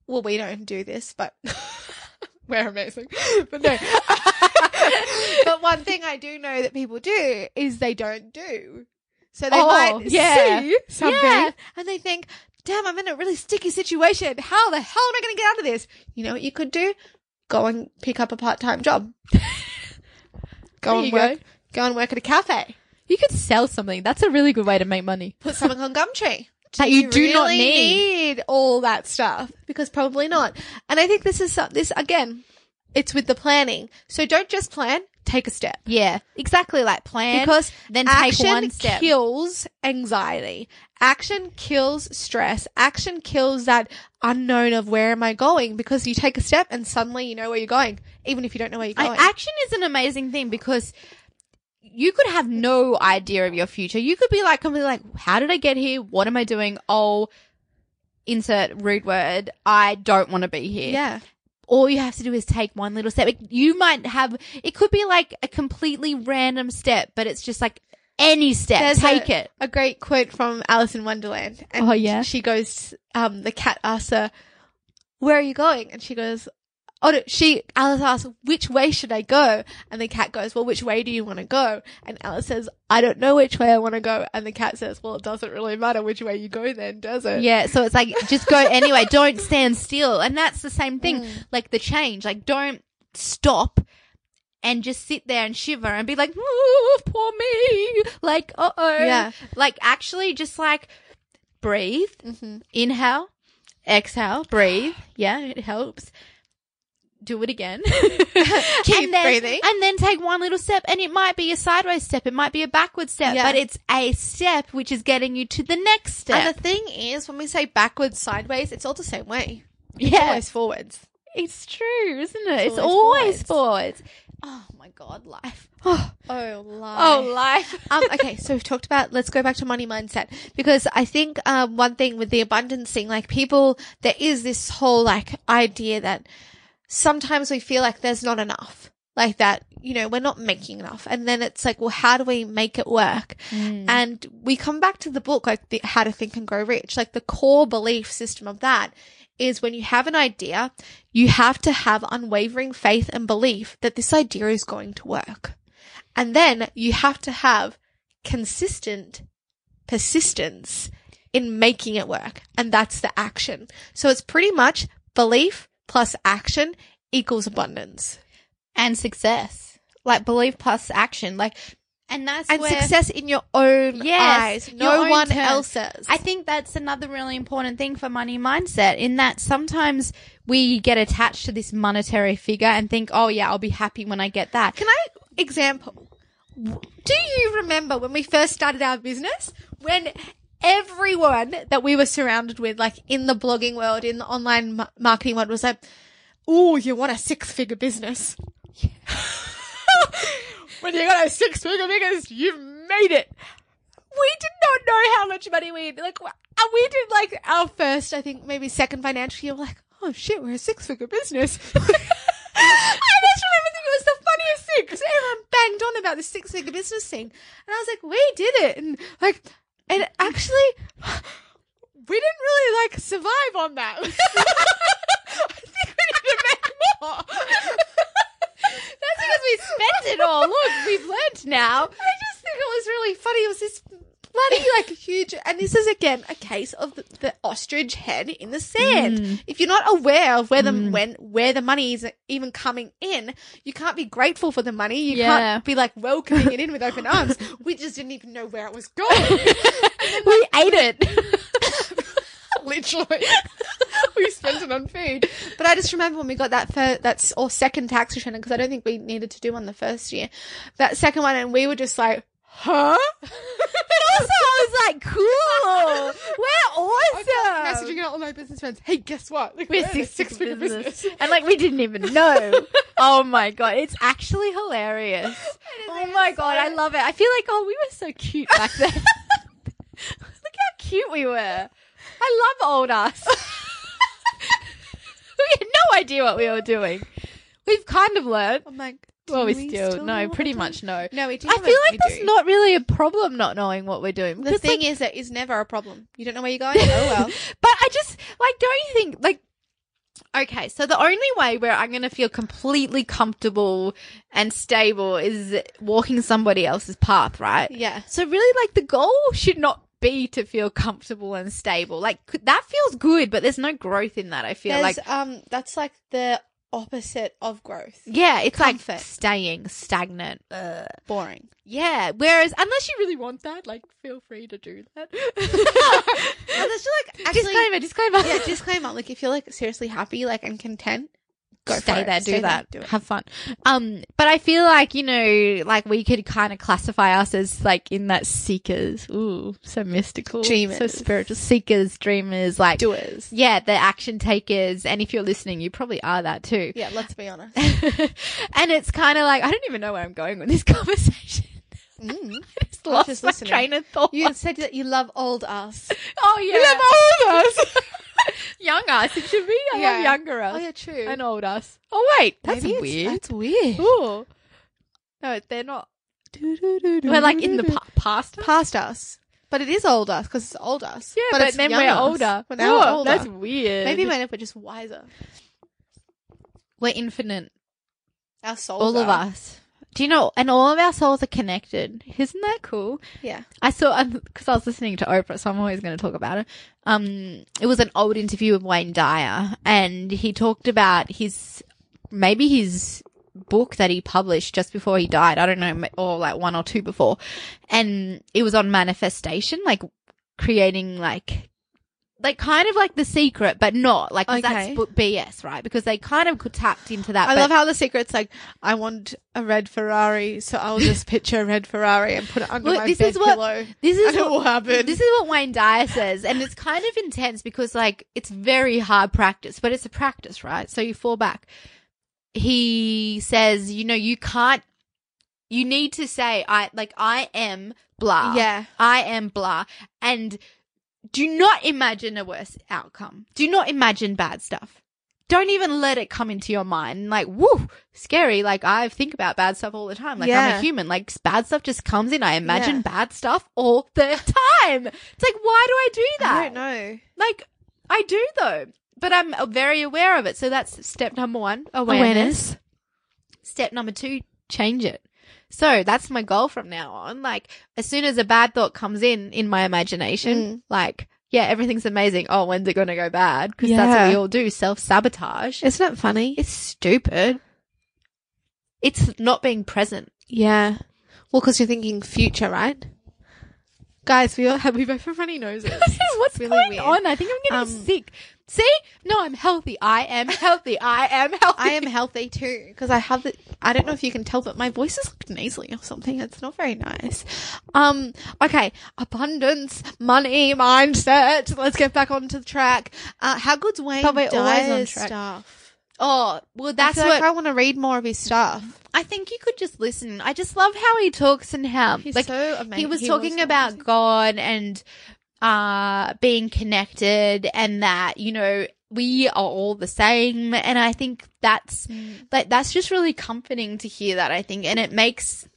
Well, we don't do this, but *laughs* we're amazing. *laughs* But no. *laughs* but one thing I do know that people do is they don't do. So they Oh, might yeah. see something Yeah. and they think, damn, I'm in a really sticky situation. How the hell am I going to get out of this? You know what you could do? Go and pick up a part-time job. *laughs* go There and you work. go. And work at a cafe. You could sell something. That's a really good way to make money. Put something on Gumtree. *laughs* That you do not really need. need all that stuff because probably not. And I think this is some- this again. It's with the planning. So don't just plan. Take a step Yeah, exactly. Like plan because then take one step. kills anxiety. Action kills stress. Action kills that unknown of where am I going because you take a step and suddenly you know where you're going, even if you don't know where you're I- going. action is an amazing thing because you could have no idea of your future. You could be like completely like, how did I get here? What am I doing? Oh, insert rude word. I don't want to be here. yeah. All you have to do is take one little step. It- You might have, it could be like a completely random step, but it's just like any step. There's take a, it. A great quote from Alice in Wonderland. And Oh, yeah? She goes, um, the cat asks her, where are you going? And she goes, oh, no, she, Alice asks, which way should I go? And the cat goes, well, which way do you want to go? And Alice says, I don't know which way I want to go. And the cat says, well, it doesn't really matter which way you go then, does it? Yeah, so it's like just go anyway. *laughs* Don't stand still, and that's the same thing. Mm. Like the change, like don't stop and just sit there and shiver and be like, "Ooh, poor me." Like, uh oh. Yeah. Like actually, just like breathe, hmm inhale, exhale, breathe. Yeah, it helps. Do it again. *laughs* Keep and then, breathing. And then take one little step. And it might be a sideways step. It might be a backward step. Yeah. But it's a step which is getting you to the next step. And the thing is, when we say backwards, sideways, it's all the same way. It's Yeah. always forwards. It's true, isn't it? It's It's, always always forwards. Oh my god, life. *sighs* Oh, Oh, life. Oh life. *laughs* um, okay, so we've talked about, let's go back to money mindset because I think, um, one thing with the abundance thing, like people, there is this whole like idea that sometimes we feel like there's not enough, like that, you know, we're not making enough. And then it's like, well, how do we make it work? Mm. And we come back to the book, like the, how to think and grow rich, like the core belief system of that is when you have an idea, you have to have unwavering faith and belief that this idea is going to work. And then you have to have consistent persistence in making it work. And that's the action. So it's pretty much belief plus action equals abundance. and success. Like belief plus action. Like, and that's And where success in your own Yes, eyes. No one terms. else's. I think that's another really important thing for money mindset in that sometimes we get attached to this monetary figure and think, oh yeah, I'll be happy when I get that. Can I example? Do you remember when we first started our business when everyone that we were surrounded with, like in the blogging world, in the online ma- marketing world, was like, "Oh, you want a six-figure business? *laughs* when you got a six-figure business, you've made it." We did not know how much money we like. We did like our first, I think, maybe second financial year. Like, "Oh shit, we're a six-figure business." I just remember thinking it was the funniest thing because everyone banged on about the six figure business thing. And I was like, we did it. And like, and actually, we didn't really like survive on that. *laughs* I think we need to make more. That's because we spent it all. Look, we've learned now. I just think it was really funny. It was this bloody like huge, and this is again a case of the, the ostrich head in the sand. Mm. If you're not aware of where the when where the money is even coming in, you can't be grateful for the money. You Yeah. can't be like welcoming it in with open *laughs* arms. We just didn't even know where it was going. *laughs* we ate it. *laughs* Literally, we spent it on food. But I just remember when we got that first, that's or second tax return because I don't think we needed to do one the first year. That second one, and we were just like, huh. But also, I was like, cool. We're awesome. messaging out all my business friends. Hey, guess what? Like, We're a six figure business. And like we didn't even know. *laughs* oh my god, it's actually hilarious. Oh my god, I love it. I feel like oh we were so cute back then. *laughs* Look how cute we were. I love old us. *laughs* we had no idea what we were doing. We've kind of learned. I'm like, Well, we do still, know no, pretty much no. No, we do. I feel like we that's do. not really a problem not knowing what we're doing. The thing like, is that is never a problem. You don't know where you're going. *laughs* Oh well. but I just like, don't you think like? Okay, so the only way where I'm going to feel completely comfortable and stable is walking somebody else's path, right? yeah. So really, like the goal should not be to feel comfortable and stable. Like that feels good, but there's no growth in that. I feel There's, like um, that's like the opposite of growth. yeah, it's comfort. like staying stagnant. Ugh. Boring. Yeah. Whereas unless you really want that, like feel free to do that. *laughs* There's just like *laughs* actually, disclaimer, disclaimer. yeah, disclaimer. Like if you're like seriously happy, like and content, go stay for it. there, do Stay there, that, do it. have fun. Um, but I feel like you know, like we could kind of classify us as like in that seekers. Ooh, so mystical, dreamers, so spiritual seekers, dreamers, like Doers. yeah, the action takers. And if you're listening, you probably are that too. Yeah, let's be honest. *laughs* and it's kind of like I don't even know where I'm going with this *laughs* conversation. Mm. *laughs* I just lost just my listening. train of thought. You said that you love old us. *laughs* oh yeah, You love old us. *laughs* young us. It should be. I Yeah. love younger us Oh yeah, true. and old us. Oh wait, that's Maybe weird. That's weird. Ooh. No, they're not. We're like in the pa- past. past us. But it is old us because it's old us. Yeah, but, it's then we're us. older. But now we're older. That's weird. Maybe when we're just wiser. we're infinite. Our souls. All of us. Do you know? And all of our souls are connected. Isn't that cool? Yeah. I saw because I was listening to Oprah, so I'm always going to talk about it. Um, it was an old interview with Wayne Dyer, and he talked about his maybe his book that he published just before he died. I don't know, or like one or two before, and it was on manifestation, like creating like. Like kind of like the secret, but not like 'cause Okay. that's bu- BS, right? Because they kind of could tapped into that. I but- love how the secret's like, I want a red Ferrari, so I'll just picture a red Ferrari and put it under Look, my this bed is what- pillow. This is and it what, will happen. This is what Wayne Dyer says, and it's kind of intense because like it's very hard practice, but it's a practice, right? So you fall back. He says, you know, you can't. You need to say, I like, I am blah. Yeah. I am blah, and do not imagine a worse outcome. Do not imagine bad stuff. Don't even let it come into your mind. Like, woo, scary. Like, I think about bad stuff all the time. Like, I'm a human. Like, bad stuff just comes in. I imagine Yeah. bad stuff all the *laughs* time. It's like, why do I do that? I don't know. Like, I do though, but I'm uh, very aware of it. So that's step number one awareness. Step number two, change it. So that's my goal from now on. Like as soon as a bad thought comes in in my imagination, Mm. like yeah, everything's amazing. Oh, when's it going to go bad? Because that's what we all do. Self sabotage. Isn't it funny? It's stupid. It's not being present. Yeah. Well, because you're thinking future, right? Guys, we all have we both have runny noses. *laughs* What's really going weird. on? I think I'm getting Um, sick. See? No, I'm healthy. I am healthy. I am healthy. I am healthy too because I have the. I don't know if you can tell, but my voice is like nasally or something. It's not very nice. Um. Okay. Abundance, money, mindset. Let's get back onto the track. Uh, how good's Wayne But we're always on track. stuff? Oh, well, That's I what like I want to read more of his stuff. I think you could just listen. I just love how he talks and how He's like so amazing. he was talking about God and uh being connected and that you know we are all the same and I think that's like that's just really comforting to hear that I think and it makes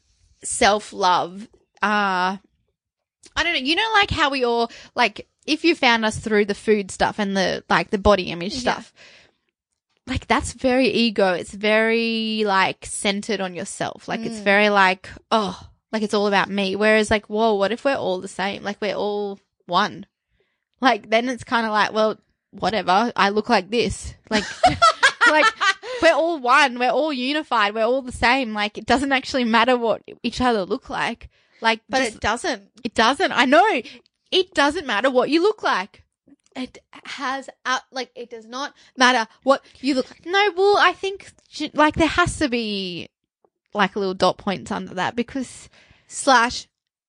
self-love uh I don't know you know like how we all like if you found us through the food stuff and the like the body image Yeah. stuff like that's very ego. It's very like centered on yourself. Like it's Mm. very like, oh, like it's all about me. Whereas like, whoa, what if we're all the same? Like we're all one. Like then it's kind of like, well, whatever. I look like this. Like, *laughs* like we're all one. We're all unified. We're all the same. Like it doesn't actually matter what each other look like. Like, but just- it doesn't. it doesn't. I know. It doesn't matter what you look like. It has out like it does not matter what you look like. No, well, I think like there has to be like a little dot points under that because Slash,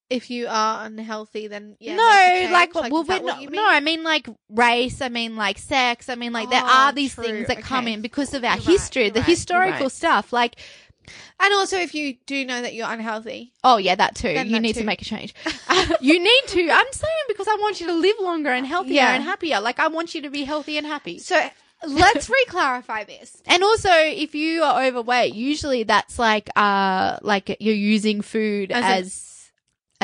if you are unhealthy, then yeah. no, change. like, well, we're not, no. I mean like race. I mean like sex. I mean like there Oh, are these true, things that come in because of our You're history, you're the right, historical right. stuff. Like, And also, if you do know that you're unhealthy, oh yeah, that too. You that need too. to make a change. *laughs* *laughs* you need to. I'm saying because I want you to live longer and healthier Yeah. and happier. Like I want you to be healthy and happy. so let's re-clarify this. *laughs* And also, if you are overweight, usually that's like, uh, like you're using food As as,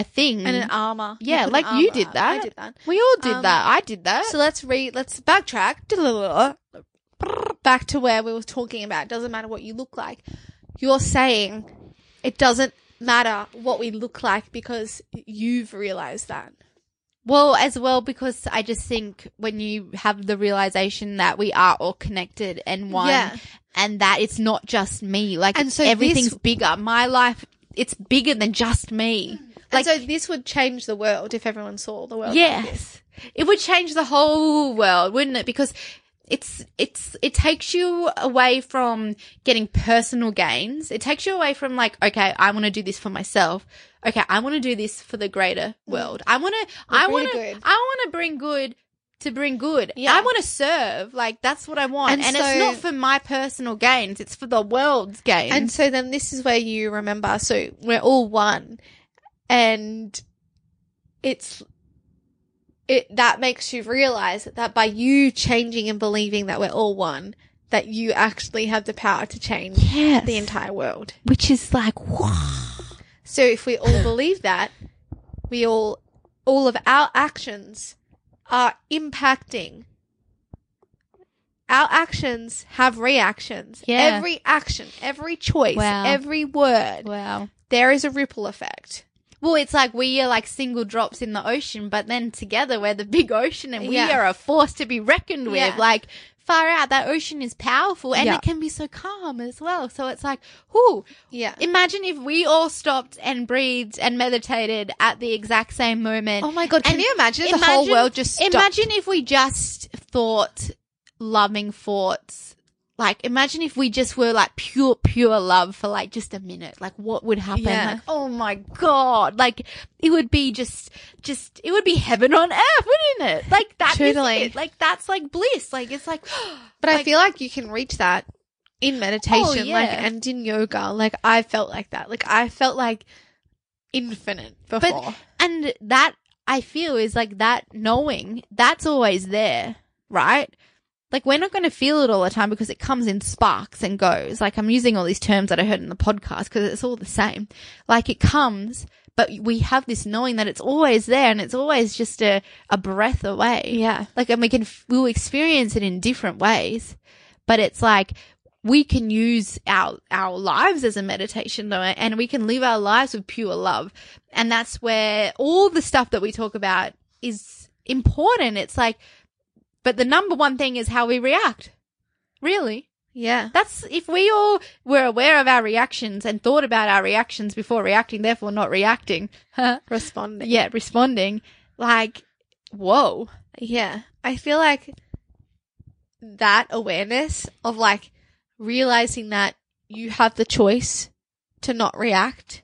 a- thing. And an armor. Yeah, like you did that. I did that. we all did Um, that. I did that. So let's re let's backtrack *laughs* back to where we were talking about. It Doesn't matter what you look like. You're saying it doesn't matter what we look like because you've realized that. well, as well, because I just think when you have the realization that we are all connected and one, Yeah. and that it's not just me, like And so everything's this- bigger. My life, it's bigger than just me. Like so, this would change the world if everyone saw the world. like. Yes. It would change the whole world, wouldn't it? Because it's it's it takes you away from getting personal gains. It takes you away from like, okay, I want to do this for myself. Okay, I want to do this for the greater mm. world. I want to I want to. I want to bring good to bring good. Yeah. I want to serve. Like that's what I want. And And, so- it's not for my personal gains. It's for the world's gains. And so then this is where you remember. So we're all one, and it's it that makes you realize that by you changing and believing that we're all one, that you actually have the power to change Yes. the entire world. which is like wow. So if we all believe that, we all all of our actions are impacting. Our actions have reactions. Yeah. Every action, every choice, Wow. every word, Wow. there is a ripple effect. Well, it's like we are like single drops in the ocean, but then together we're the big ocean and we Yeah. are a force to be reckoned with. Yeah. Like, far out, that ocean is powerful and Yeah. it can be so calm as well. So it's like, whoo. Yeah. Imagine if we all stopped and breathed and meditated at the exact same moment. Oh my god, can And you imagine, if the whole world just stopped? Imagine if we just thought loving thoughts. Like, imagine if we just were like pure, pure love for like just a minute. Like, what would happen? Yeah. Like, oh my god! Like, it would be just, just, it would be heaven on earth, wouldn't it? Like that is Totally. it. Like that's like bliss. Like it's like, *gasps* But I feel like you can reach that in meditation, Oh, like and in yoga. Like I felt like that. Like I felt like infinite before. But and that I feel is like that knowing that's always there, right? Like we're not going to feel it all the time because it comes in sparks and goes. Like I'm using all these terms that I heard in the podcast because it's all the same. Like it comes, but we have this knowing that it's always there and it's always just a, a breath away. yeah. Like, and we can, we'll experience it in different ways, but it's like, we can use our our lives as a meditation though and we can live our lives with pure love and that's where all the stuff that we talk about is important it's like but the number one thing is how we react really Yeah. that's if we all were aware of our reactions and thought about our reactions before reacting therefore not reacting Responding. yeah responding like whoa Yeah. I feel like that awareness of like realizing that you have the choice to not react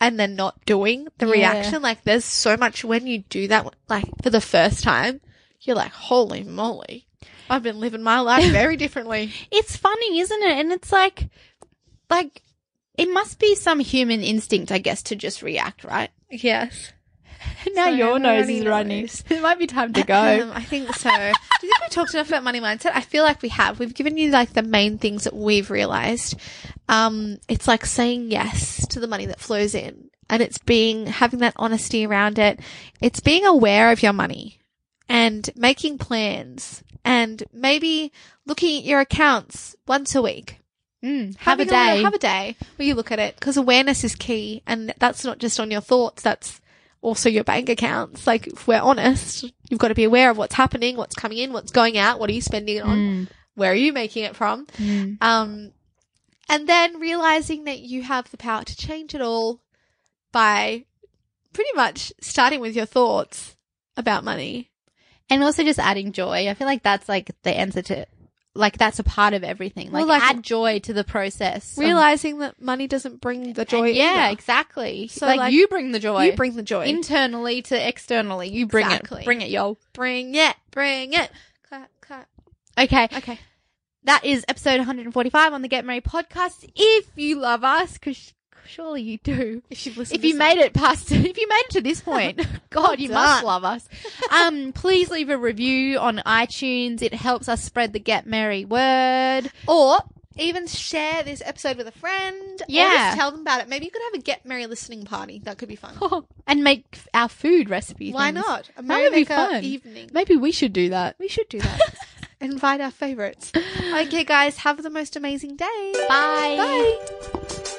and then not doing the Yeah. reaction. Like there's so much when you do that, like for the first time, you're like, holy moly. I've been living my life *laughs* very differently. It's funny, isn't it? And it's like, like, it must be some human instinct, I guess, to just react, right? Yes. *laughs* now So your nose is running. *laughs* It might be time to Um, go. I think so. Do you think we talked enough about money mindset? I feel like we have. We've given you like the main things that we've realized. Um, it's like saying yes to the money that flows in and it's being, having that honesty around it. It's being aware of your money and making plans and maybe looking at your accounts once a week. Mm, have a day. have a day where you look at it because awareness is key, and that's not just on your thoughts. That's also your bank accounts. Like, if we're honest, you've got to be aware of what's happening, what's coming in, what's going out, what are you spending it on, Mm, where are you making it from, mm. um, and then realizing that you have the power to change it all by pretty much starting with your thoughts about money. And also just adding joy. I feel like that's like the answer to, like, that's a part of everything. Like, Well, like- add joy to the process. of- Realizing that money doesn't bring the joy. Yeah, either. exactly. So, like, like, you bring the joy. you bring the joy. internally to externally. You bring Exactly. it. Bring it, yo. bring it, bring it. Clap, clap. Okay. Okay. That is episode 145 on the Get Merry podcast. If you love us, because surely you do. If you've listened If you made it past, *laughs* if you made it to this *laughs* point, God, *laughs* you must love us. Um, please leave a review on iTunes. It helps us spread the Get Merry word. or even share this episode with a friend. Yeah. just tell them about it. Maybe you could have a get merry listening party. That could be fun. and make f- our food recipe. Why things. not? A That would be fun. evening. Maybe we should do that. We should do that. Invite our favorites. Okay, guys, have the most amazing day. Bye. Bye.